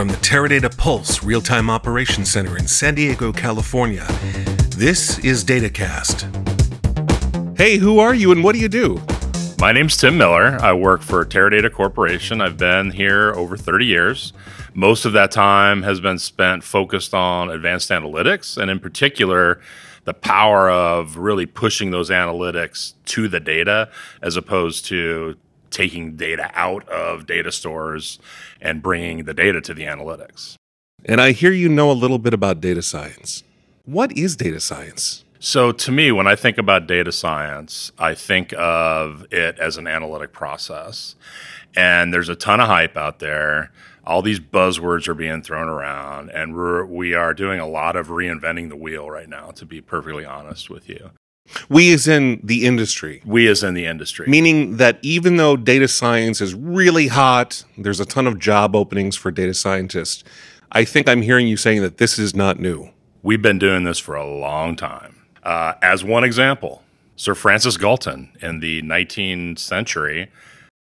from the Teradata Pulse Real Time Operations Center in San Diego, California. This is DataCast. Hey, who are you and what do you do? My name's Tim Miller. I work for Teradata Corporation. I've been here over 30 years. Most of that time has been spent focused on advanced analytics, and in particular, the power of really pushing those analytics to the data as opposed to taking data out of data stores and bringing the data to the analytics. And I hear you know a little bit about data science. What is data science? So, to me, when I think about data science, I think of it as an analytic process. And there's a ton of hype out there. All these buzzwords are being thrown around, and we're, we are doing a lot of reinventing the wheel right now, to be perfectly honest with you. We as in the industry. We as in the industry. Meaning that even though data science is really hot, there's a ton of job openings for data scientists. I think I'm hearing you saying that this is not new. We've been doing this for a long time. Uh, as one example, Sir Francis Galton in the 19th century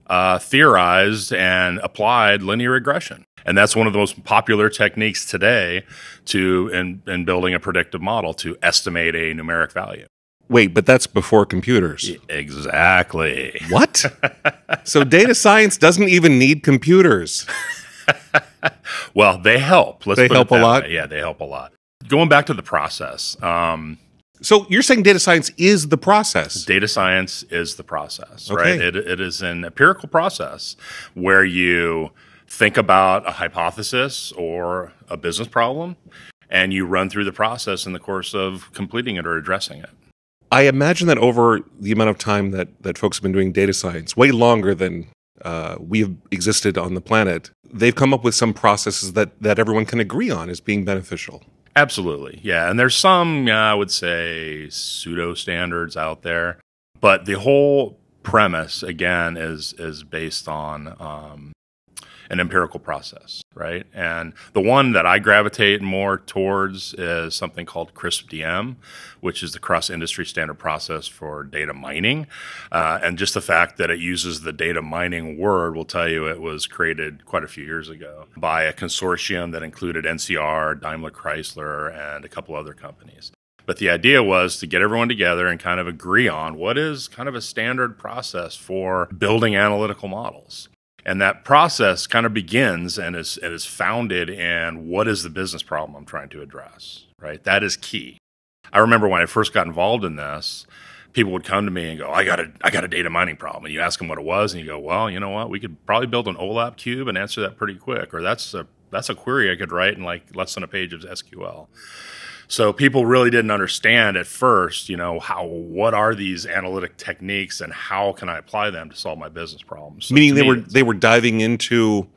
uh, theorized and applied linear regression. And that's one of the most popular techniques today to in, in building a predictive model to estimate a numeric value. Wait, but that's before computers. Exactly. What? so data science doesn't even need computers. well, they help. Let's they help a lot. Way. Yeah, they help a lot. Going back to the process. Um, so you're saying data science is the process? Data science is the process, okay. right? It, it is an empirical process where you think about a hypothesis or a business problem and you run through the process in the course of completing it or addressing it. I imagine that over the amount of time that, that folks have been doing data science, way longer than uh, we've existed on the planet, they've come up with some processes that, that everyone can agree on as being beneficial. Absolutely. Yeah. And there's some, yeah, I would say, pseudo standards out there. But the whole premise, again, is, is based on um, an empirical process, right? And the one that I gravitate more towards is something called CRISP-DM, which is the cross industry standard process for data mining. Uh, and just the fact that it uses the data mining word will tell you it was created quite a few years ago by a consortium that included NCR, Daimler Chrysler, and a couple other companies. But the idea was to get everyone together and kind of agree on what is kind of a standard process for building analytical models. And that process kind of begins and is, and is founded in what is the business problem I'm trying to address, right? That is key. I remember when I first got involved in this, people would come to me and go, I got a, I got a data mining problem. And you ask them what it was, and you go, well, you know what? We could probably build an OLAP cube and answer that pretty quick. Or that's a, that's a query I could write in like less than a page of SQL. So people really didn't understand at first, you know, how what are these analytic techniques and how can I apply them to solve my business problems? So Meaning they me, were they were diving into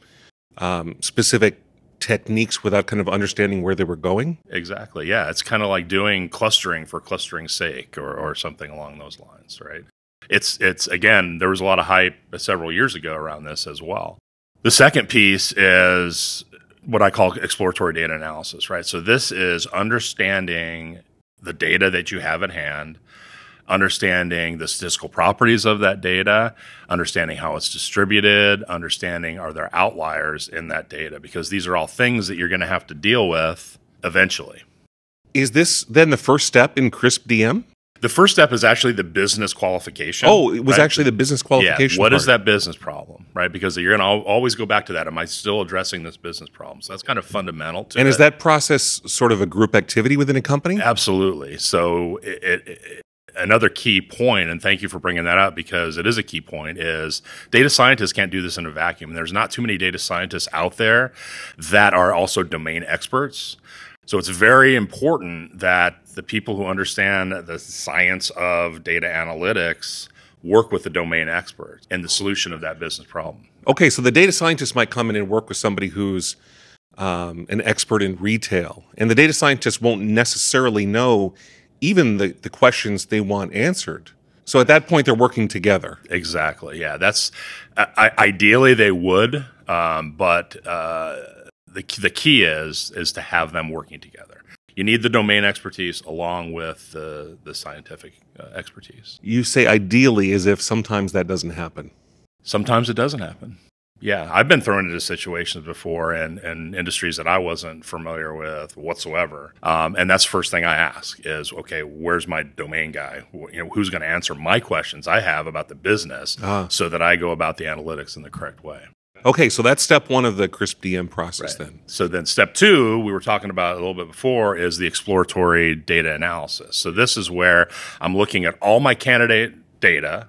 um, specific techniques without kind of understanding where they were going. Exactly. Yeah, it's kind of like doing clustering for clustering's sake, or or something along those lines, right? It's it's again there was a lot of hype several years ago around this as well. The second piece is what I call exploratory data analysis, right? So this is understanding the data that you have at hand, understanding the statistical properties of that data, understanding how it's distributed, understanding are there outliers in that data, because these are all things that you're going to have to deal with eventually. Is this then the first step in CRISP-DM? The first step is actually the business qualification. Oh, it was right? actually the business qualification. Yeah. What part. is that business problem, right? Because you're going to always go back to that. Am I still addressing this business problem? So that's kind of fundamental. To. And it. is that process sort of a group activity within a company? Absolutely. So it, it, another key point, and thank you for bringing that up because it is a key point, is data scientists can't do this in a vacuum. There's not too many data scientists out there that are also domain experts. So it's very important that the people who understand the science of data analytics work with the domain experts and the solution of that business problem. Okay, so the data scientist might come in and work with somebody who's um, an expert in retail, and the data scientist won't necessarily know even the, the questions they want answered. So at that point, they're working together. Exactly. Yeah, that's uh, ideally they would, um, but uh, the the key is is to have them working together. You need the domain expertise along with the the scientific uh, expertise. You say ideally as if sometimes that doesn't happen. Sometimes it doesn't happen. Yeah, I've been thrown into situations before and, in industries that I wasn't familiar with whatsoever. Um, and that's the first thing I ask is, okay, where's my domain guy? You know, who's going to answer my questions I have about the business Ah. so that I go about the analytics in the correct way. Okay, so that's step one of the CRISP DM process Right. then. So then step two, we were talking about a little bit before, is the exploratory data analysis. So this is where I'm looking at all my candidate data,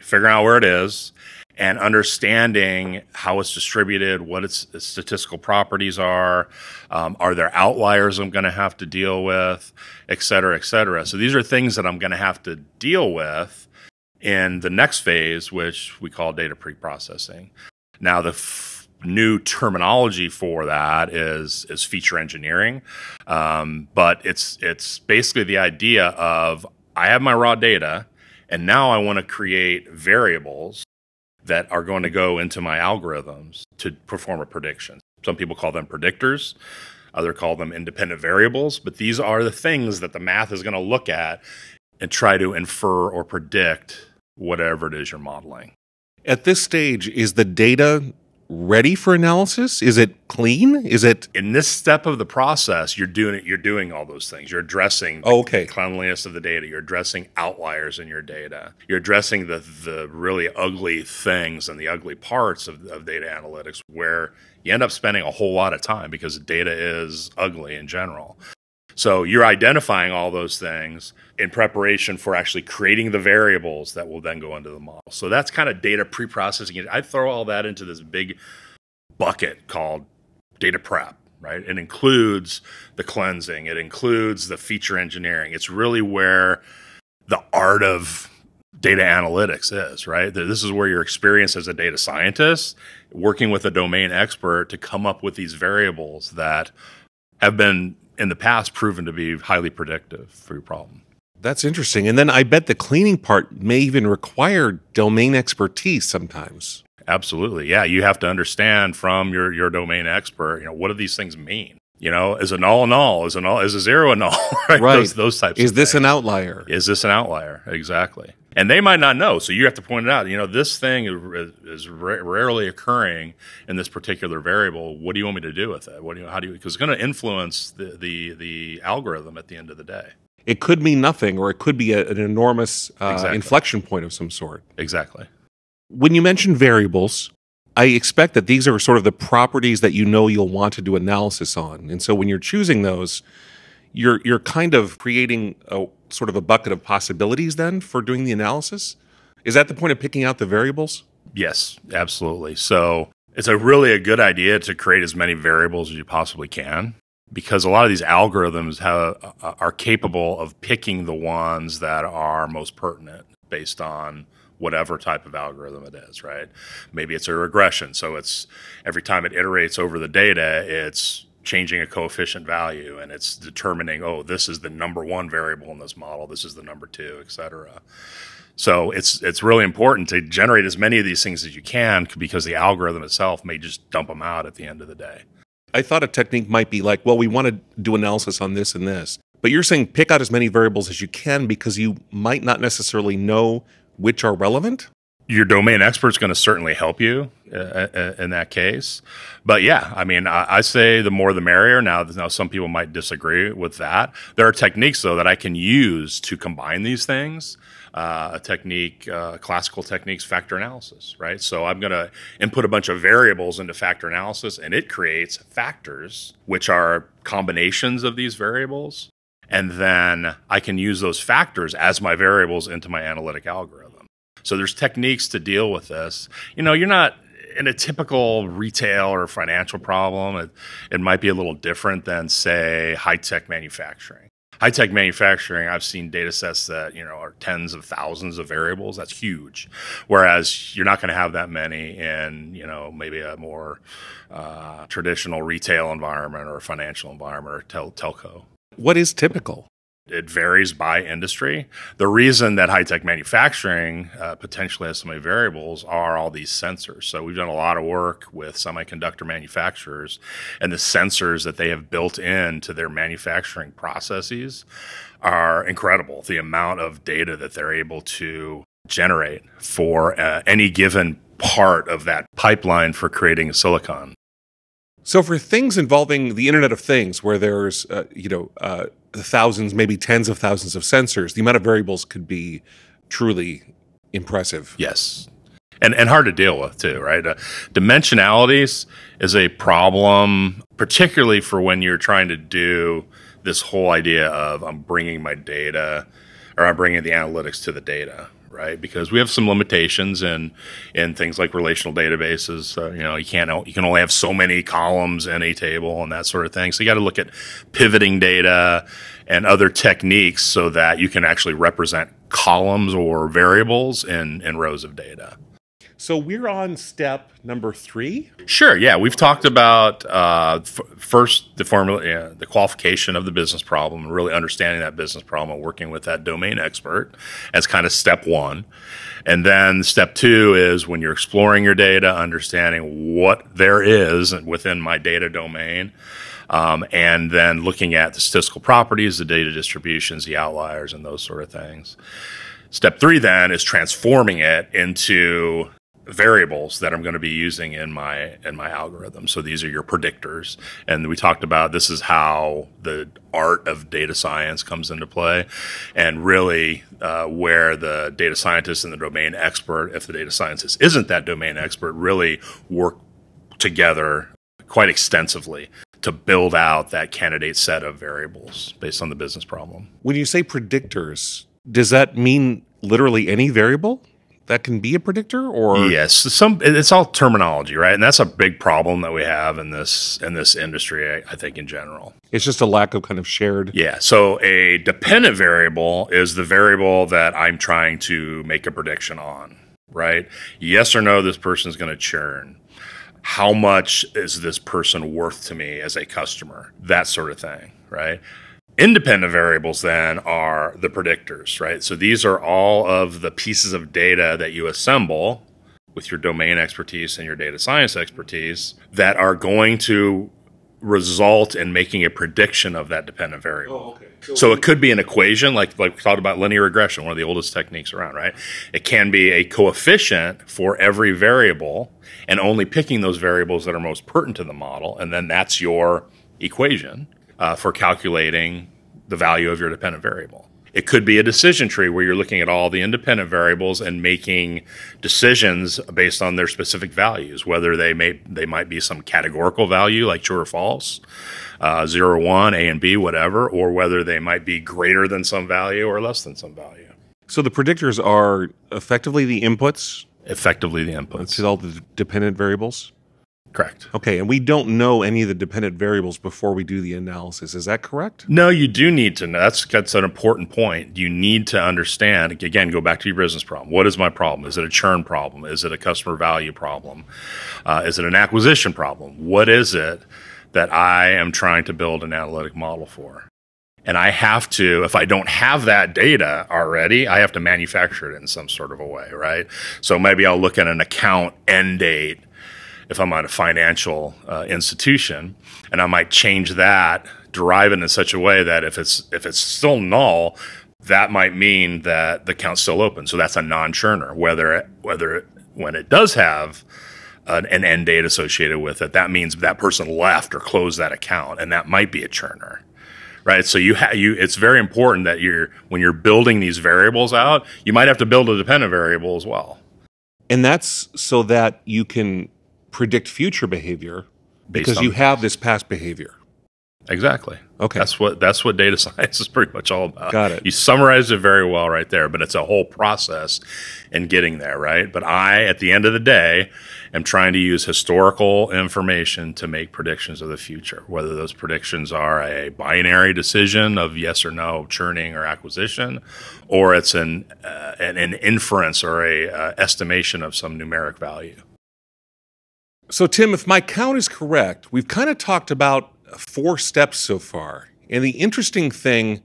figuring out where it is, and understanding how it's distributed, what its, its statistical properties are, um, are there outliers I'm going to have to deal with, et cetera, et cetera. So these are things that I'm going to have to deal with in the next phase, which we call data pre-processing. Now, the f- new terminology for that is is feature engineering, um, but it's it's basically the idea of I have my raw data, and now I want to create variables that are going to go into my algorithms to perform a prediction. Some people call them predictors. Other call them independent variables, but these are the things that the math is going to look at and try to infer or predict whatever it is you're modeling. At this stage, is the data ready for analysis? Is it clean? Is it in this step of the process, you're doing it. You're doing all those things. You're addressing the oh, Okay. cleanliness of the data. You're addressing outliers in your data. You're addressing the the really ugly things and the ugly parts of, of data analytics, where you end up spending a whole lot of time because data is ugly in general. So you're identifying all those things in preparation for actually creating the variables that will then go into the model. So that's kind of data pre-processing. I throw all that into this big bucket called data prep, right? It includes the cleansing, it includes the feature engineering. It's really where the art of data analytics is, right? This is where your experience as a data scientist, working with a domain expert to come up with these variables that have been in the past proven to be highly predictive for your problem. that's interesting? And then I bet the cleaning part may even require domain expertise sometimes. Absolutely. Yeah. You have to understand from your, your domain expert, you know, what do these things mean? You know, is a null a null? Is a null is a zero a null? Right. Right. Those, those types Is this things. an outlier? Is this an outlier? Exactly. And they might not know. So you have to point it out. You know, this thing is, is ra- rarely occurring in this particular variable. What do you want me to do with it? What do you, how do you, because it's going to influence the, the, the algorithm at the end of the day. It could mean nothing, or it could be a, an enormous uh, Exactly. inflection point of some sort. Exactly. When you mention variables, I expect that these are sort of the properties that you know you'll want to do analysis on. And so when you're choosing those, you're you're kind of creating a sort of a bucket of possibilities then for doing the analysis. Is that the point of picking out the variables? Yes, absolutely. So it's a really a good idea to create as many variables as you possibly can because a lot of these algorithms have, uh, are capable of picking the ones that are most pertinent based on whatever type of algorithm it is, right? Maybe it's a regression. So it's every time it iterates over the data, it's changing a coefficient value and it's determining, oh, this is the number one variable in this model, this is the number two, et cetera. So it's it's really important to generate as many of these things as you can because the algorithm itself may just dump them out at the end of the day. I thought a technique might be like, well, we want to do analysis on this and this. But you're saying pick out as many variables as you can because you might not necessarily know which are relevant? Your domain expert's going to certainly help you uh, uh, in that case. But yeah, I mean, I, I say the more the merrier. Now, now, some people might disagree with that. There are techniques though that I can use to combine these things. Uh, a technique, uh, classical techniques, factor analysis, right? So I'm going to input a bunch of variables into factor analysis, and it creates factors, which are combinations of these variables. And then I can use those factors as my variables into my analytic algorithm. So there's techniques to deal with this. You know, you're not in a typical retail or financial problem. It, it might be a little different than, say, high tech manufacturing. High tech manufacturing, I've seen data sets that, you know, are tens of thousands of variables. That's huge. Whereas you're not going to have that many in, you know, maybe a more uh, traditional retail environment or financial environment or tel- telco What is typical? It varies by industry. The reason that high tech manufacturing uh, potentially has so many variables are all these sensors. So we've done a lot of work with semiconductor manufacturers, and the sensors that they have built into their manufacturing processes are incredible. The amount of data that they're able to generate for uh, any given part of that pipeline for creating silicon. So for things involving the Internet of Things, where there's uh, you know uh, thousands, maybe tens of thousands of sensors, the amount of variables could be truly impressive. Yes. And, and hard to deal with too, right? Uh, dimensionalities is a problem, particularly for when you're trying to do this whole idea of I'm bringing my data or I'm bringing the analytics to the data, right? Because we have some limitations in in things like relational databases. Uh, you know, you can't you can only have so many columns in a table and that sort of thing. So you got to look at pivoting data and other techniques so that you can actually represent columns or variables in in rows of data. So we're on step number three. Sure. Yeah, we've talked about uh, f- first the formula, the qualification of the business problem, and really understanding that business problem, and working with that domain expert as kind of step one. And then step two is when you're exploring your data, understanding what there is within my data domain. Um, and then looking at the statistical properties, the data distributions, the outliers, and those sort of things. Step three then is transforming it into variables that I'm going to be using in my in my algorithm. So these are your predictors, and we talked about this is how the art of data science comes into play, and really uh, where the data scientist and the domain expert, if the data scientist isn't that domain expert, really work together quite extensively to build out that candidate set of variables based on the business problem. When you say predictors, does that mean literally any variable? That can be a predictor or? Yes. Some it's all terminology right? And that's a big problem that we have in this in this industry I, I, think in general. It's just a lack of kind of shared yeah. So a dependent variable is the variable that i'm trying to make a prediction on right? Yes or no this person is going to churn. How much is this person worth to me as a customer? That sort of thing right Independent variables then are the predictors, right? So these are all of the pieces of data that you assemble with your domain expertise and your data science expertise that are going to result in making a prediction of that dependent variable. Oh, okay. So, so, it could be an equation, like like we talked about linear regression, one of the oldest techniques around, right? It can be a coefficient for every variable, and only picking those variables that are most pertinent to the model, and then that's your equation uh, for calculating the value of your dependent variable. It could be a decision tree where you're looking at all the independent variables and making decisions based on their specific values, whether they may they might be some categorical value like true or false, uh, zero or one, A and B, whatever, or whether they might be greater than some value or less than some value. So the predictors are effectively the inputs. Effectively the inputs to all the dependent variables. Correct. Okay, and we don't know any of the dependent variables before we do the analysis. Is that correct? No, you do need to know. That's that's an important point. You need to understand. Again, go back to your business problem. What is my problem? Is it a churn problem? Is it a customer value problem? Uh, is it an acquisition problem? What is it that I am trying to build an analytic model for? And I have to, if I don't have that data already, I have to manufacture it in some sort of a way, right? So maybe I'll look at an account end date if I'm at a financial uh, institution, and I might change that, derive it in such a way that if it's if it's still null, that might mean that the account's still open. So that's a non-churner. Whether it, whether it, when it does have an, an end date associated with it, that means that person left or closed that account, and that might be a churner right? So you have you. It's very important that you're when you're building these variables out, you might have to build a dependent variable as well. And that's so that you can predict future behavior because you have this past behavior. Exactly. Okay. That's what that's what data science is pretty much all about. Got it. You summarized it very well right there, but it's a whole process in getting there, right? But I, at the end of the day, am trying to use historical information to make predictions of the future. Whether those predictions are a binary decision of yes or no, churning or acquisition, or it's an uh, an, an, inference or a uh, estimation of some numeric value. So, Tim, if my count is correct, we've kind of talked about four steps so far. And the interesting thing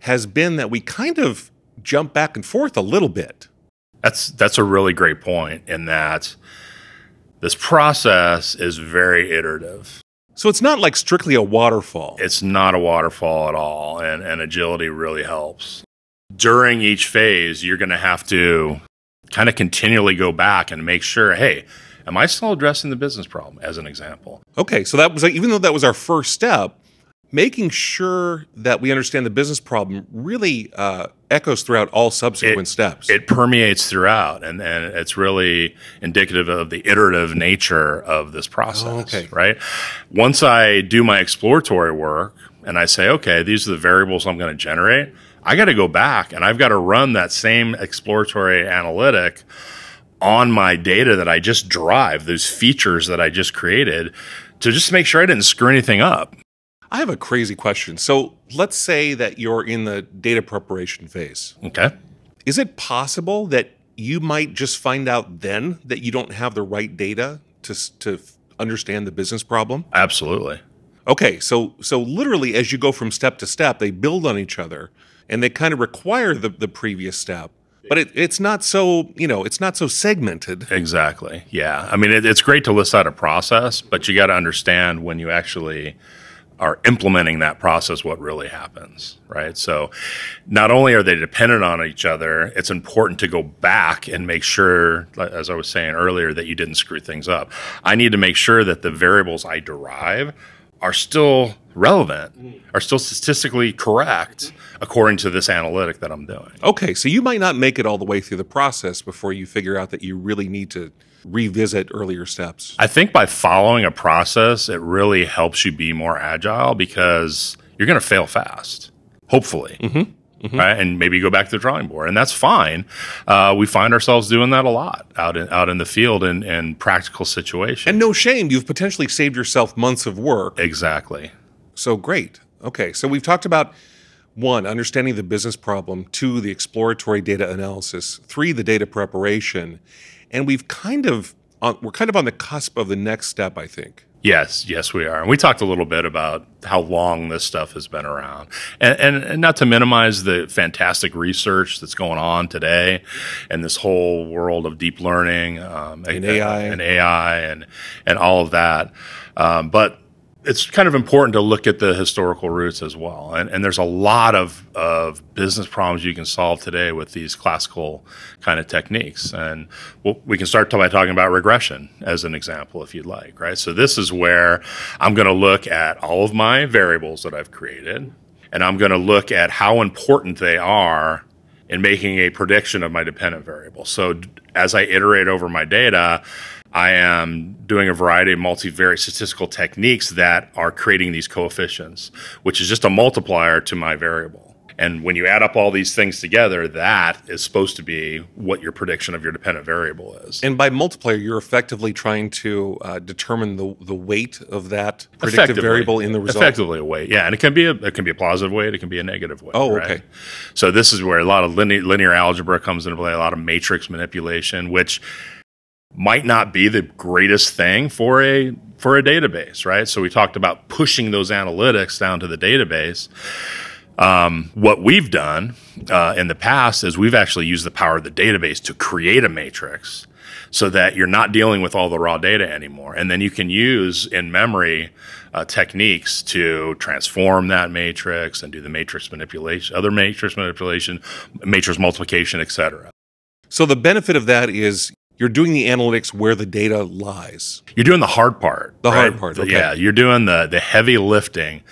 has been that we kind of jump back and forth a little bit. That's that's a really great point in that this process is very iterative. So it's not like strictly a waterfall. It's not a waterfall at all, and, and agility really helps. During each phase, you're going to have to kind of continually go back and make sure, hey, am I still addressing the business problem? As an example. Okay, so that was like even though that was our first step, making sure that we understand the business problem really uh, echoes throughout all subsequent It- steps. It permeates throughout, and, and it's really indicative of the iterative nature of this process. Oh, okay. Right. Once I do my exploratory work and I say, okay, these are the variables I'm going to generate, I got to go back and I've got to run that same exploratory analytic on my data that I just drive, those features that I just created, to just make sure I didn't screw anything up. I have a crazy question. So let's say that you're in the data preparation phase. Okay. Is it possible that you might just find out then that you don't have the right data to to understand the business problem? Absolutely. Okay, so so literally as you go from step to step, they build on each other and they kind of require the, the previous step. But it, it's not so, you know, it's not so segmented. Exactly. Yeah. I mean, it, it's great to list out a process, but you got to understand when you actually are implementing that process what really happens, right? So, not only are they dependent on each other, it's important to go back and make sure, as I was saying earlier, that you didn't screw things up. I need to make sure that the variables I derive are still relevant, are still statistically correct according to this analytic that I'm doing. Okay, so you might not make it all the way through the process before you figure out that you really need to revisit earlier steps. I think by following a process, it really helps you be more agile because you're going to fail fast, hopefully. Right, and maybe go back to the drawing board, and that's fine. Uh, we find ourselves doing that a lot out in out in the field in, in practical situations. And no shame, you've potentially saved yourself months of work. exactly. So great. Okay, so we've talked about one, understanding the business problem, two, the exploratory data analysis, three, the data preparation, and we've kind of on, we're kind of on the cusp of the next step, I think. Yes, yes, we are. And we talked a little bit about how long this stuff has been around. And, and, and not to minimize the fantastic research that's going on today and this whole world of deep learning um, And AI. and AI and, and all of that. Um, but it's kind of important to look at the historical roots as well. And, and there's a lot of, of business problems you can solve today with these classical kind of techniques. And we'll, we can start by talking about regression as an example, if you'd like, right? So this is where I'm going to look at all of my variables that I've created, and I'm going to look at how important they are in making a prediction of my dependent variable. So as I iterate over my data, I am doing a variety of multivariate statistical techniques that are creating these coefficients, which is just a multiplier to my variable. And when you add up all these things together, that is supposed to be what your prediction of your dependent variable is. And by multiplier, you're effectively trying to uh, determine the the weight of that predictive variable in the result. Effectively a weight, yeah, and it can be a it can be a positive weight, it can be a negative weight. Oh, right? okay. So this is where a lot of linear, linear algebra comes into play, a lot of matrix manipulation, which might not be the greatest thing for a for a database, right? So we talked about pushing those analytics down to the database. Um, what we've done uh, in the past is we've actually used the power of the database to create a matrix so that you're not dealing with all the raw data anymore. And then you can use in memory uh, techniques to transform that matrix and do the matrix manipulation, other matrix manipulation, matrix multiplication, et cetera. So the benefit of that is you're doing the analytics where the data lies. You're doing the hard part. The right? hard part, okay. Yeah, you're doing the the heavy lifting,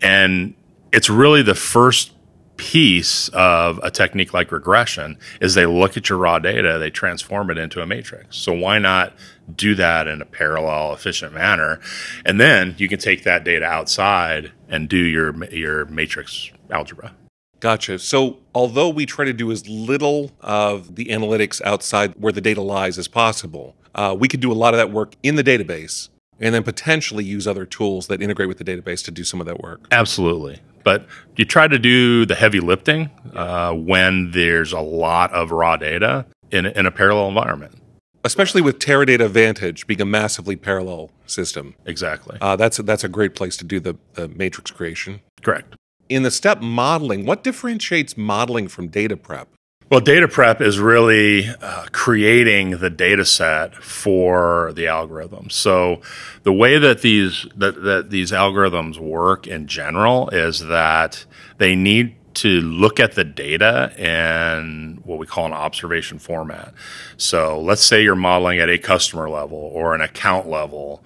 and it's really the first piece of a technique like regression is they look at your raw data, they transform it into a matrix. So why not do that in a parallel, efficient manner, and then you can take that data outside and do your your matrix algebra. Gotcha. So, although we try to do as little of the analytics outside where the data lies as possible, uh, we could do a lot of that work in the database and then potentially use other tools that integrate with the database to do some of that work. Absolutely. But you try to do the heavy lifting uh, when there's a lot of raw data in, in a parallel environment. Especially with Teradata Vantage being a massively parallel system. Exactly. Uh, that's, that's a great place to do the, the matrix creation. Correct. In the step modeling, what differentiates modeling from data prep? Well, data prep is really uh, creating the data set for the algorithm. So, the way that these that, that these algorithms work in general is that they need to look at the data in what we call an observation format. So let's say you're modeling at a customer level or an account level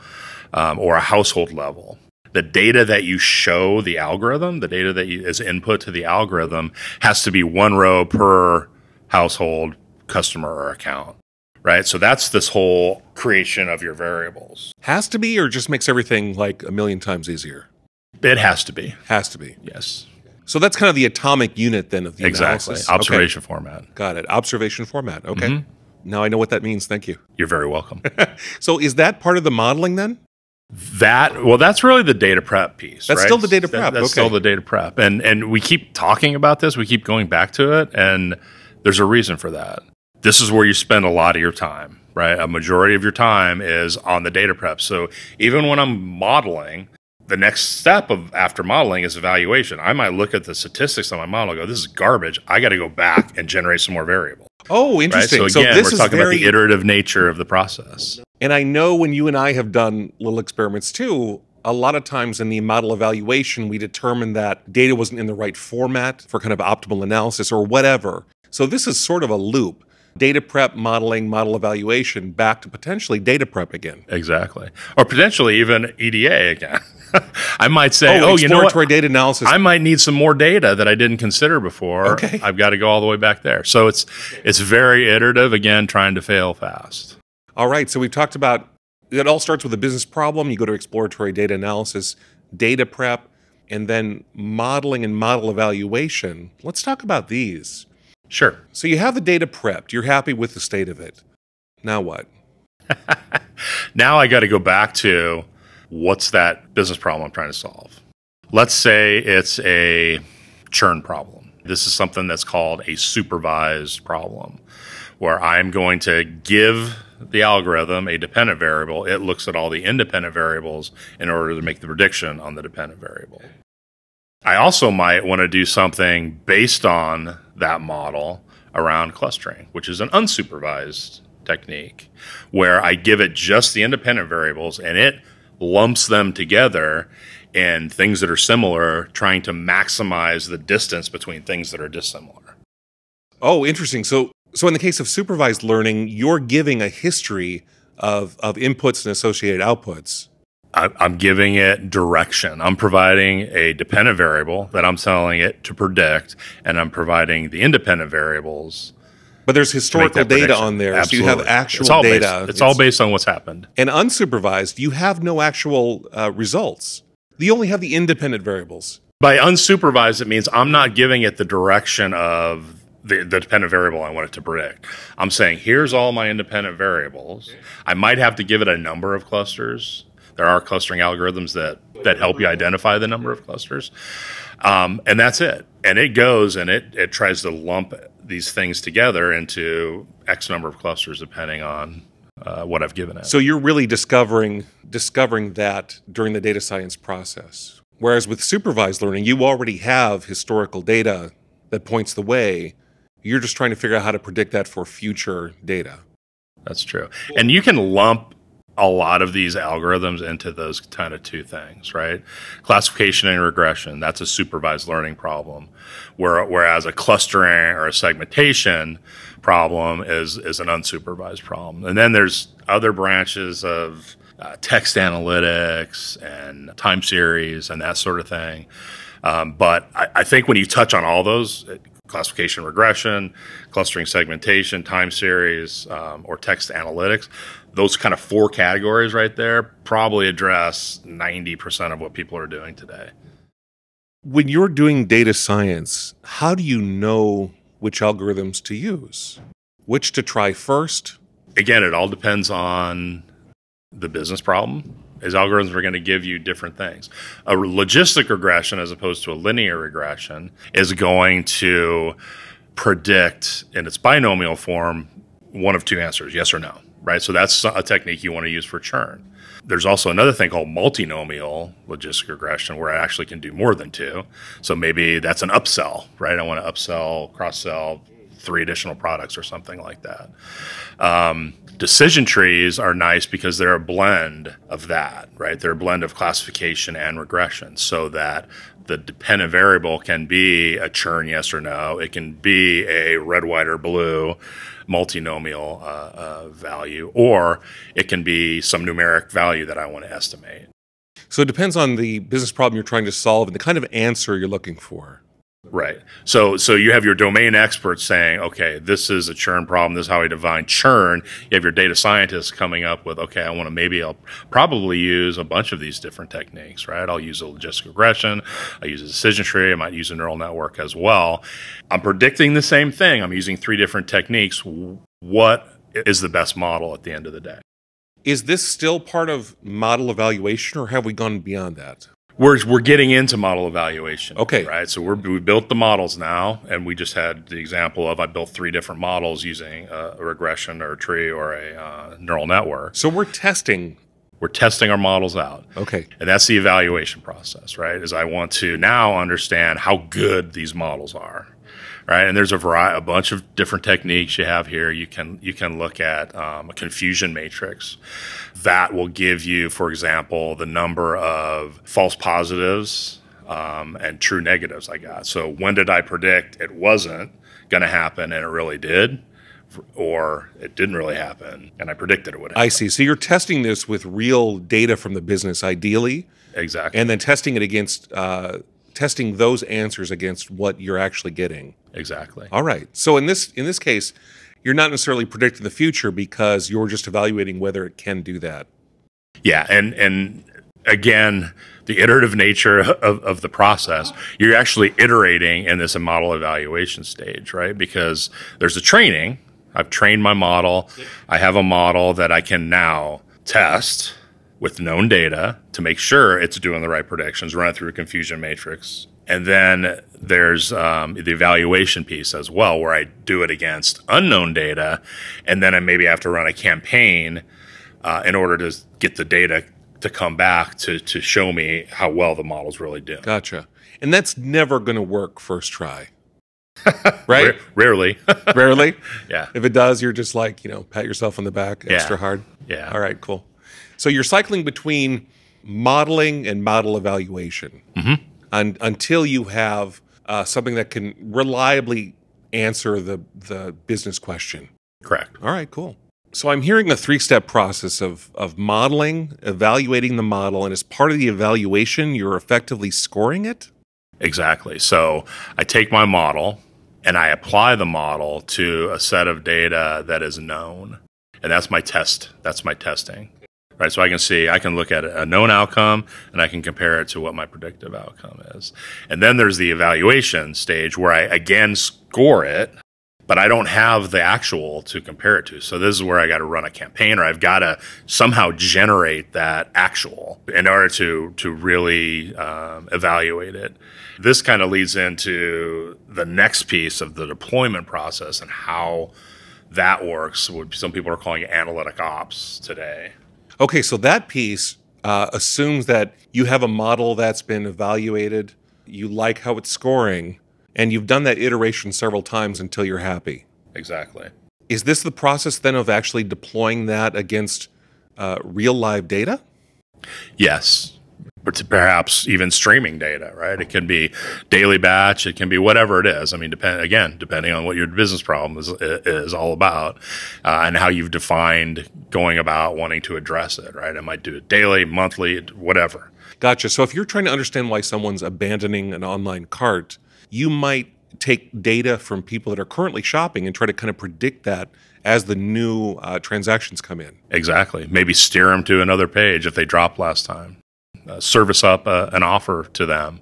um, or a household level. The data that you show the algorithm, the data that you, is input to the algorithm, has to be one row per household, customer, or account. Right. So that's this whole creation of your variables. Has to be, or just makes everything like a million times easier? It has to be. Has to be. Yes. So that's kind of the atomic unit then of the exactly. analysis. Observation okay. format. Got it. Observation format. Okay. Mm-hmm. Now I know what that means. Thank you. You're very welcome. so is that part of the modeling then? That well, that's really the data prep piece. That's right? still the data prep. That, that's okay. still the data prep, and and we keep talking about this. We keep going back to it, and there's a reason for that. This is where you spend a lot of your time, right? A majority of your time is on the data prep. So even when I'm modeling, the next step of after modeling is evaluation. I might look at the statistics on my model and go, this is garbage. I got to go back and generate some more variables. Oh, interesting. Right? So again, so we're talking very... about the iterative nature of the process. And I know when you and I have done little experiments too, a lot of times in the model evaluation, we determine that data wasn't in the right format for kind of optimal analysis or whatever. So this is sort of a loop data prep modeling, model evaluation, back to potentially data prep again. Exactly. Or potentially even EDA again. I might say, oh, oh you know what? data analysis. I might need some more data that I didn't consider before. Okay. I've got to go all the way back there. So it's it's very iterative. Again, trying to fail fast. All right. So we've talked about it. All starts with a business problem. You go to exploratory data analysis, data prep, and then modeling and model evaluation. Let's talk about these. Sure. So you have the data prepped. You're happy with the state of it. Now what? now I got to go back to what's that business problem I'm trying to solve? Let's say it's a churn problem. This is something that's called a supervised problem, where I'm going to give the algorithm a dependent variable. It looks at all the independent variables in order to make the prediction on the dependent variable. I also might want to do something based on that model around clustering, which is an unsupervised technique where I give it just the independent variables and it lumps them together and things that are similar, trying to maximize the distance between things that are dissimilar. Oh, interesting. So, so in the case of supervised learning, you're giving a history of, of inputs and associated outputs. I'm giving it direction. I'm providing a dependent variable that I'm telling it to predict, and I'm providing the independent variables but there's historical data prediction. on there, Absolutely. so you have actual it's data. Based, it's, it's, all based on what's happened. And unsupervised, you have no actual uh, results. You only have the independent variables. By unsupervised, it means I'm not giving it the direction of the, the, dependent variable I want it to predict. I'm saying, here's all my independent variables. I might have to give it a number of clusters. There are clustering algorithms that, that help you identify the number of clusters. Um, and that's it. And it goes and it, it tries to lump these things together into X number of clusters, depending on uh, what I've given it. So you're really discovering discovering that during the data science process. Whereas with supervised learning, you already have historical data that points the way. You're just trying to figure out how to predict that for future data. That's true. And you can lump a lot of these algorithms into those kind of two things, right? Classification and regression, that's a supervised learning problem. Whereas a clustering or a segmentation problem is, is an unsupervised problem. And then there's other branches of uh, text analytics and time series and that sort of thing. Um, but I, I, think when you touch on all those, classification regression, clustering segmentation, time series, um, or text analytics, those kind of four categories right there probably address 90% of what people are doing today. When you're doing data science, how do you know which algorithms to use? Which to try first? Again, it all depends on the business problem. As algorithms are going to give you different things. A logistic regression, as opposed to a linear regression, is going to predict in its binomial form one of two answers yes or no right? So that's a technique you want to use for churn. There's also another thing called multinomial logistic regression where I actually can do more than two. So maybe that's an upsell, right? I want to upsell, cross sell three additional products or something like that. Um, decision trees are nice because they're a blend of that, right? They're a blend of classification and regression so that the dependent variable can be a churn yes or no. It can be a red, white, or blue multinomial uh, uh, value, or it can be some numeric value that I want to estimate. So it depends on the business problem you're trying to solve and the kind of answer you're looking for. Right. So so you have your domain experts saying, okay, this is a churn problem. This is how we define churn. You have your data scientists coming up with, okay, I want to maybe I'll probably use a bunch of these different techniques, right? I'll use a logistic regression. I use a decision tree. I might use a neural network as well. I'm predicting the same thing. I'm using three different techniques. What is the best model at the end of the day? Is this still part of model evaluation or have we gone beyond that? We're we're getting into model evaluation. Okay. Right. So we're we built the models now, and we just had the example of I built three different models using a, a regression or a tree or a uh, neural network. So we're testing. We're testing our models out. Okay. And that's the evaluation process, right? Is I want to now understand how good these models are right? And there's a variety, a bunch of different techniques you have here. You can you can look at um, a confusion matrix that will give you, for example, the number of false positives um, and true negatives I got. So when did I predict it wasn't going to happen and it really did? Or it didn't really happen, and I predicted it would. Happen. I see. So you're testing this with real data from the business, ideally, exactly, and then testing it against uh, testing those answers against what you're actually getting. Exactly. All right. So in this in this case, you're not necessarily predicting the future because you're just evaluating whether it can do that. Yeah, and and again, the iterative nature of, of the process, you're actually iterating in this model evaluation stage, right? Because there's a training. I've trained my model. I have a model that I can now test with known data to make sure it's doing the right predictions, run it through a confusion matrix. And then there's um, the evaluation piece as well, where I do it against unknown data. And then I maybe have to run a campaign uh, in order to get the data to come back to, to show me how well the model's really doing. Gotcha. And that's never going to work first try. right? rarely. Rarely? Yeah. If it does, you're just like, you know, pat yourself on the back extra Yeah. hard. Yeah. All right, cool. So you're cycling between modeling and model evaluation Mm-hmm. un- until you have uh, something that can reliably answer the, the business question. Correct. All right, cool. So I'm hearing a three-step process of of modeling, evaluating the model, and as part of the evaluation, you're effectively scoring it. Exactly. So I take my model and I apply the model to a set of data that is known. And that's my test. That's my testing. Right. So I can see, I can look at a known outcome and I can compare it to what my predictive outcome is. And then there's the evaluation stage where I again score it, but I don't have the actual to compare it to. So this is where I got to run a campaign or I've got to somehow generate that actual in order to, to really um, evaluate it. This kind of leads into the next piece of the deployment process and how that works. Some people are calling it analytic ops today. Okay, so that piece uh, assumes that you have a model that's been evaluated, you like how it's scoring, and you've done that iteration several times until you're happy. Exactly. Is this the process then of actually deploying that against uh, real live data? Yes. Perhaps even streaming data, right? It can be daily batch. It can be whatever it is. I mean, depend again, depending on what your business problem is is all about, uh, and how you've defined going about wanting to address it, right? I might do it daily, monthly, whatever. Gotcha. So if you're trying to understand why someone's abandoning an online cart, you might take data from people that are currently shopping and try to kind of predict that as the new uh, transactions come in. Exactly. Maybe steer them to another page if they dropped last time. Uh, service up uh, an offer to them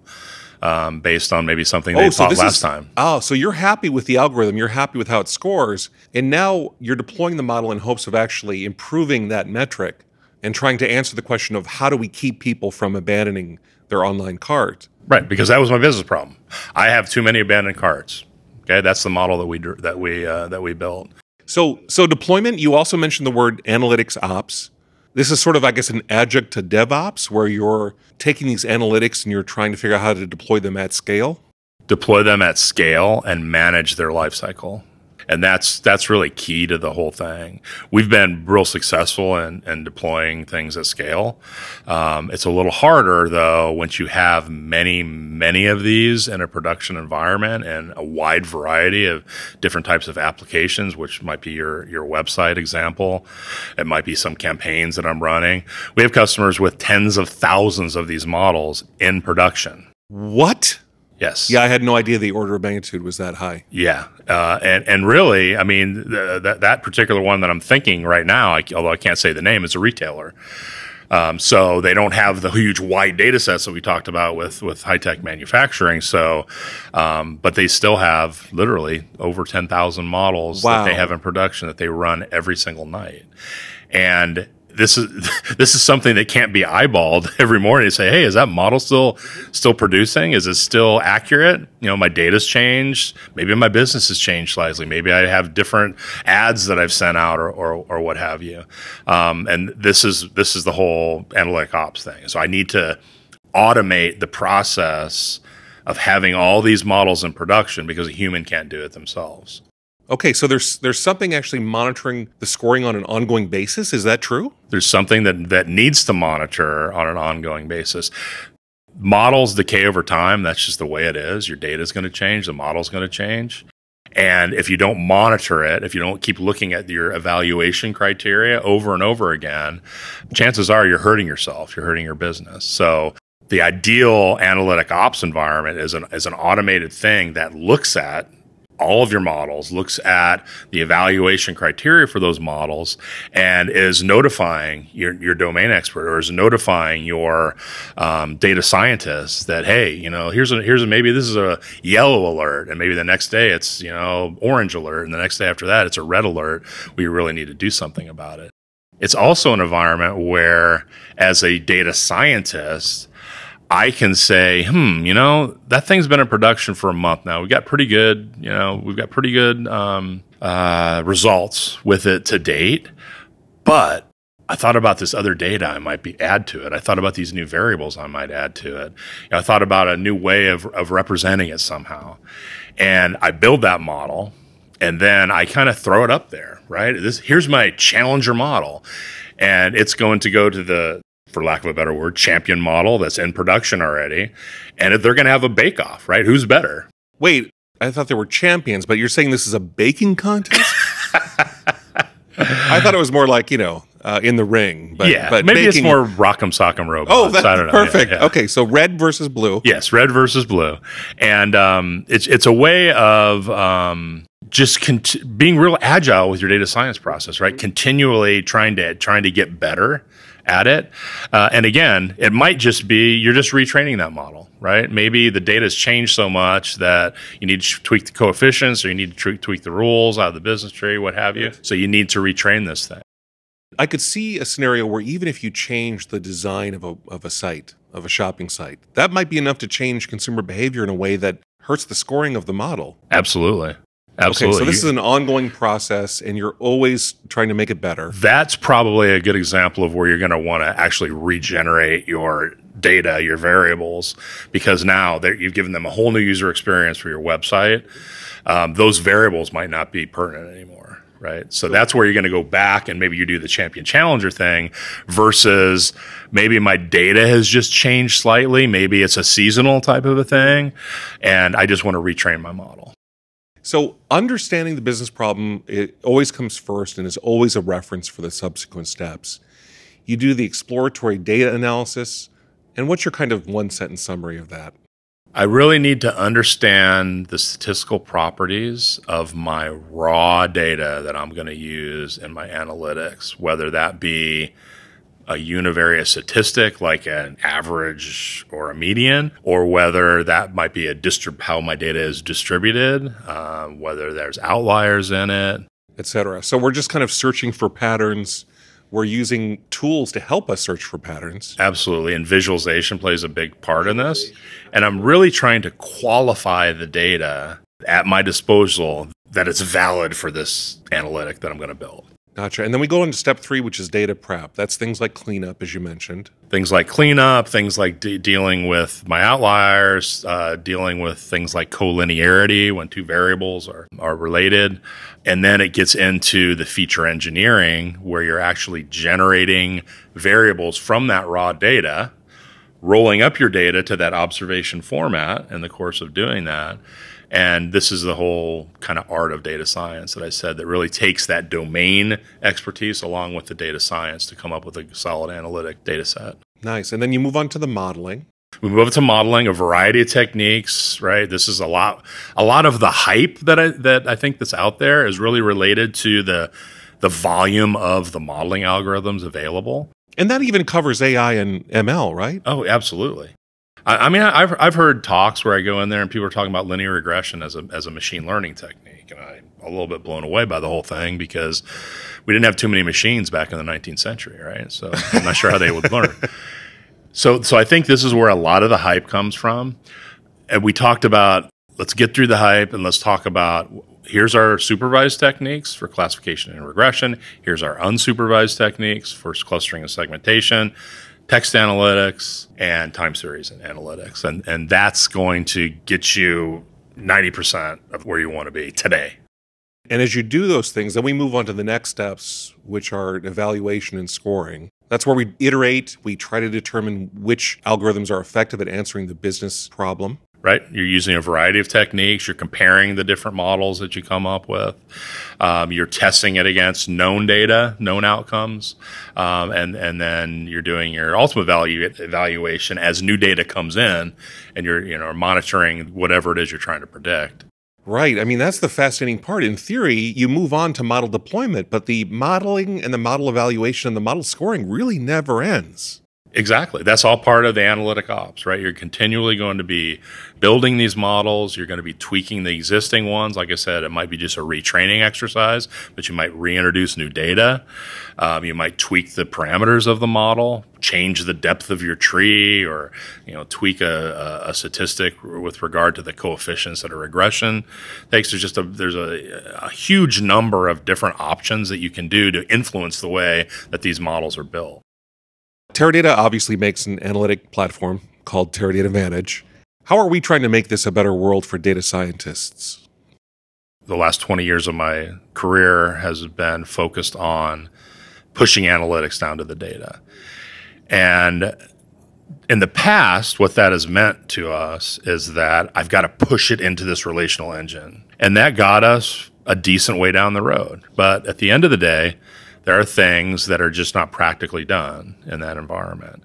um, based on maybe something they thought last is, time. Oh, so you're happy with the algorithm, you're happy with how it scores, and now you're deploying the model in hopes of actually improving that metric and trying to answer the question of how do we keep people from abandoning their online cart. Right, because that was my business problem. I have too many abandoned carts. Okay, that's the model that we that we uh, that we built. So, so deployment. You also mentioned the word analytics ops. This is sort of, I guess, an adjunct to DevOps, where you're taking these analytics and you're trying to figure out how to deploy them at scale. Deploy them at scale and manage their life cycle. And that's that's really key to the whole thing. We've been real successful in, in deploying things at scale. Um, it's a little harder though once you have many many of these in a production environment and a wide variety of different types of applications, which might be your your website example. It might be some campaigns that I'm running. We have customers with tens of thousands of these models in production. What? Yes. Yeah, I had no idea the order of magnitude was that high. Yeah, uh, and and really, I mean, that that particular one that I'm thinking right now, I, although I can't say the name, is a retailer. Um, so they don't have the huge wide data sets that we talked about with with high tech manufacturing. So, um, but they still have literally over ten thousand models Wow. that they have in production that they run every single night, and this is this is something that can't be eyeballed every morning say, hey, is that model still still producing? Is it still accurate? You know, my data's changed. Maybe my business has changed slightly. Maybe I have different ads that I've sent out or or, or what have you. Um, and this is this is the whole analytic ops thing. So I need to automate the process of having all these models in production because a human can't do it themselves. Okay, so there's there's something actually monitoring the scoring on an ongoing basis. Is that true? there's something that that needs to monitor on an ongoing basis. Models decay over time. That's just the way it is. Your data is going to change. The model's going to change. And if you don't monitor it, if you don't keep looking at your evaluation criteria over and over again, chances are you're hurting yourself. You're hurting your business. So the ideal analytic ops environment is an, is an automated thing that looks at all of your models, looks at the evaluation criteria for those models, and is notifying your, your domain expert or is notifying your um, data scientist that hey, you know, here's a here's a maybe this is a yellow alert, and maybe the next day it's you know orange alert, and the next day after that it's a red alert. We really need to do something about it. It's also an environment where, as a data scientist, I can say, hmm, you know, that thing's been in production for a month now. We've got pretty good, you know, we've got pretty good um, uh, results with it to date. But I thought about this other data I might be add to it. I thought about these new variables I might add to it. You know, I thought about a new way of, of representing it somehow. And I build that model and then I kind of throw it up there, right? This here's my challenger model. And it's going to go to the for lack of a better word, champion model that's in production already. And they're going to have a bake off, right? Who's better? Wait, I thought there were champions, but you're saying this is a baking contest? I thought it was more like you know uh, in the ring, but yeah, but maybe it's more rock'em sock'em robots. Oh, that's I don't know. perfect. Yeah, yeah. Okay, so red versus blue. Yes, red versus blue, and um, it's it's a way of um, just cont- being real agile with your data science process, right? Continually trying to trying to get better at it. Uh, and again, it might just be you're just retraining that model, right? Maybe the data has changed so much that you need to tweak the coefficients or you need to tweak, tweak the rules out of the business tree, what have you. So you need to retrain this thing. I could see a scenario where even if you change the design of a of a site, of a shopping site, that might be enough to change consumer behavior in a way that hurts the scoring of the model. Absolutely. Absolutely. Okay, so this is an ongoing process, and you're always trying to make it better. that's probably a good example of where you're going to want to actually regenerate your data, your variables, because now that you've given them a whole new user experience for your website. Um, those variables might not be pertinent anymore. Right. So that's where you're going to go back and maybe you do the champion challenger thing versus maybe my data has just changed slightly. Maybe it's a seasonal type of a thing. And I just want to retrain my model. So, understanding the business problem it always comes first and is always a reference for the subsequent steps. You do the exploratory data analysis, and what's your kind of one sentence summary of that? I really need to understand the statistical properties of my raw data that I'm going to use in my analytics, whether that be a univariate statistic like an average or a median, or whether that might be a distrib- how my data is distributed, uh, whether there's outliers in it. etc. So we're just kind of searching for patterns. We're using tools to help us search for patterns. Absolutely. And visualization plays a big part in this. And I'm really trying to qualify the data at my disposal that it's valid for this analytic that I'm going to build. Gotcha. And then we go into step three, which is data prep. That's things like cleanup, as you mentioned. Things like cleanup, things like de- dealing with my outliers, uh, dealing with things like collinearity when two variables are, are related. And then it gets into the feature engineering where you're actually generating variables from that raw data, rolling up your data to that observation format in the course of doing that and this is the whole kind of art of data science that I said that really takes that domain expertise along with the data science to come up with a solid analytic data set. Nice. And then you move on to the modeling. We move to modeling a variety of techniques, right? This is a lot a lot of the hype that I that I think that's out there is really related to the the volume of the modeling algorithms available. And that even covers AI and ML, right? Oh, absolutely. I, I mean, I've I've heard talks where I go in there and people are talking about linear regression as a as a machine learning technique, and I'm a little bit blown away by the whole thing because we didn't have too many machines back in the 19th century, right? So I'm not sure how they would learn. So so I think this is where a lot of the hype comes from, and we talked about let's get through the hype and let's talk about here's our supervised techniques for classification and regression. Here's our unsupervised techniques for clustering and segmentation text analytics and time series and analytics. And, and that's going to get you 90% of where you want to be today. And as you do those things, then we move on to the next steps, which are evaluation and scoring. That's where we iterate, we try to determine which algorithms are effective at answering the business problem right? You're using a variety of techniques. You're comparing the different models that you come up with. Um, you're testing it against known data, known outcomes, um, and and then you're doing your ultimate value evaluation as new data comes in, and you're you know monitoring whatever it is you're trying to predict. Right. I mean, that's the fascinating part. In theory, you move on to model deployment, but the modeling and the model evaluation and the model scoring really never ends. Exactly. That's all part of the analytic ops, right? You're continually going to be building these models. You're going to be tweaking the existing ones. Like I said, it might be just a retraining exercise, but you might reintroduce new data. Um, you might tweak the parameters of the model, change the depth of your tree, or you know, tweak a, a, a statistic with regard to the coefficients that a regression takes. There's just a there's a, a huge number of different options that you can do to influence the way that these models are built. Teradata obviously makes an analytic platform called Teradata Vantage. How are we trying to make this a better world for data scientists? The last 20 years of my career has been focused on pushing analytics down to the data. And in the past, what that has meant to us is that I've got to push it into this relational engine. And that got us a decent way down the road. But at the end of the day, there are things that are just not practically done in that environment.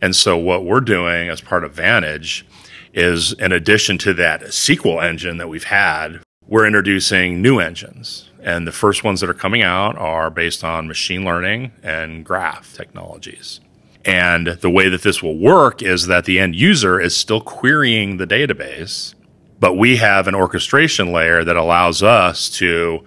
And so what we're doing as part of Vantage is in addition to that SQL engine that we've had, we're introducing new engines. And the first ones that are coming out are based on machine learning and graph technologies. And the way that this will work is that the end user is still querying the database, but we have an orchestration layer that allows us to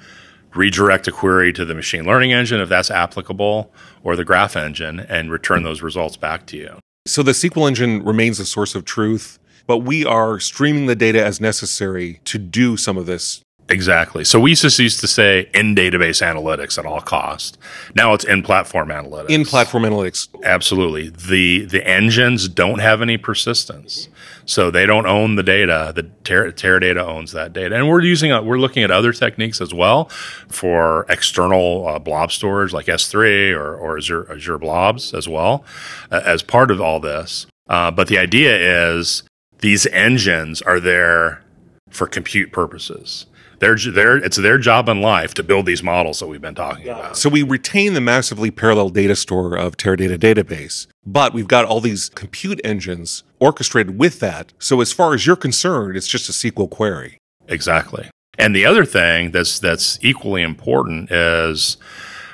redirect a query to the machine learning engine if that's applicable or the graph engine and return those results back to you. So the SQL engine remains a source of truth, but we are streaming the data as necessary to do some of this Exactly. So we used to used to say in database analytics at all cost. Now it's in platform analytics. In platform analytics. Absolutely. The the engines don't have any persistence. So they don't own the data. The Ter- Teradata owns that data, and we're using a, we're looking at other techniques as well for external uh, blob storage like S3 or, or Azure, Azure blobs as well uh, as part of all this. Uh, but the idea is these engines are there for compute purposes. They're, they're, it's their job in life to build these models that we've been talking yeah. about. So we retain the massively parallel data store of Teradata database, but we've got all these compute engines orchestrated with that. So as far as you're concerned, it's just a SQL query. Exactly. And the other thing that's that's equally important is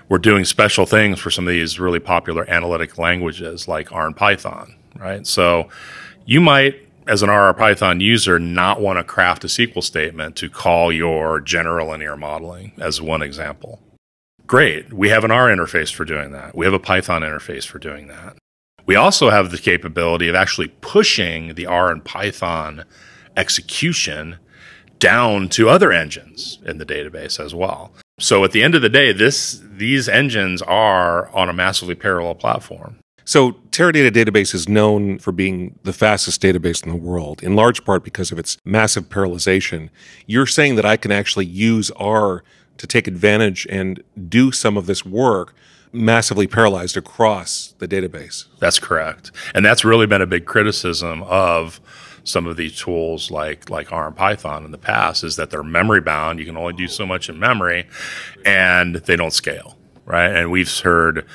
we're doing special things for some of these really popular analytic languages like R and Python, right? So you might as an R or Python user, not want to craft a SQL statement to call your general linear modeling, as one example. Great. We have an R interface for doing that. We have a Python interface for doing that. We also have the capability of actually pushing the R and Python execution down to other engines in the database as well. So at the end of the day, this these engines are on a massively parallel platform. So, Teradata database is known for being the fastest database in the world, in large part because of its massive parallelization. You're saying that I can actually use R to take advantage and do some of this work massively parallelized across the database. That's correct. And that's really been a big criticism of some of these tools like like R and Python in the past is that they're memory bound. You can only do so much in memory and they don't scale, right? And we've heard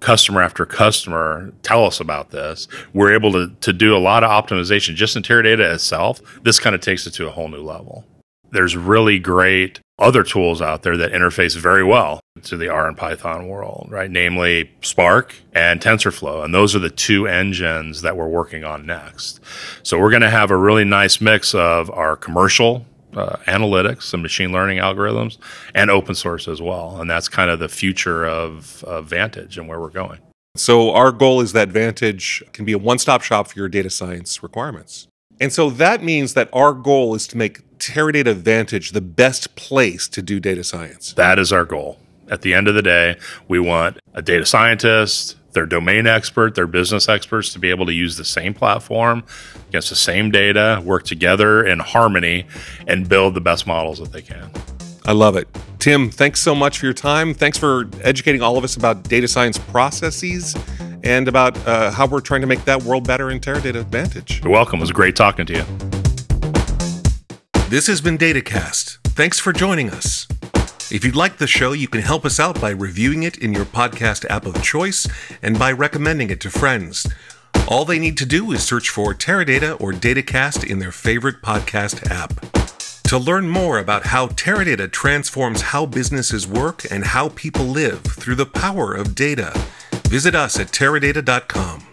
customer after customer tell us about this. We're able to, to do a lot of optimization just in Teradata itself. This kind of takes it to a whole new level. There's really great other tools out there that interface very well to the R and Python world, right? Namely Spark and TensorFlow. And those are the two engines that we're working on next. So we're going to have a really nice mix of our commercial uh, analytics and machine learning algorithms and open source as well. And that's kind of the future of, of Vantage and where we're going. So, our goal is that Vantage can be a one stop shop for your data science requirements. And so that means that our goal is to make Teradata Vantage the best place to do data science. That is our goal. At the end of the day, we want a data scientist, their domain expert, their business experts to be able to use the same platform against the same data, work together in harmony, and build the best models that they can. I love it. Tim, thanks so much for your time. Thanks for educating all of us about data science processes and about uh, how we're trying to make that world better in Teradata Vantage. You're welcome. It was great talking to you. This has been DataCast. Thanks for joining us. If you'd like the show, you can help us out by reviewing it in your podcast app of choice and by recommending it to friends. All they need to do is search for Teradata or DataCast in their favorite podcast app. To learn more about how Teradata transforms how businesses work and how people live through the power of data, visit us at Teradata.com.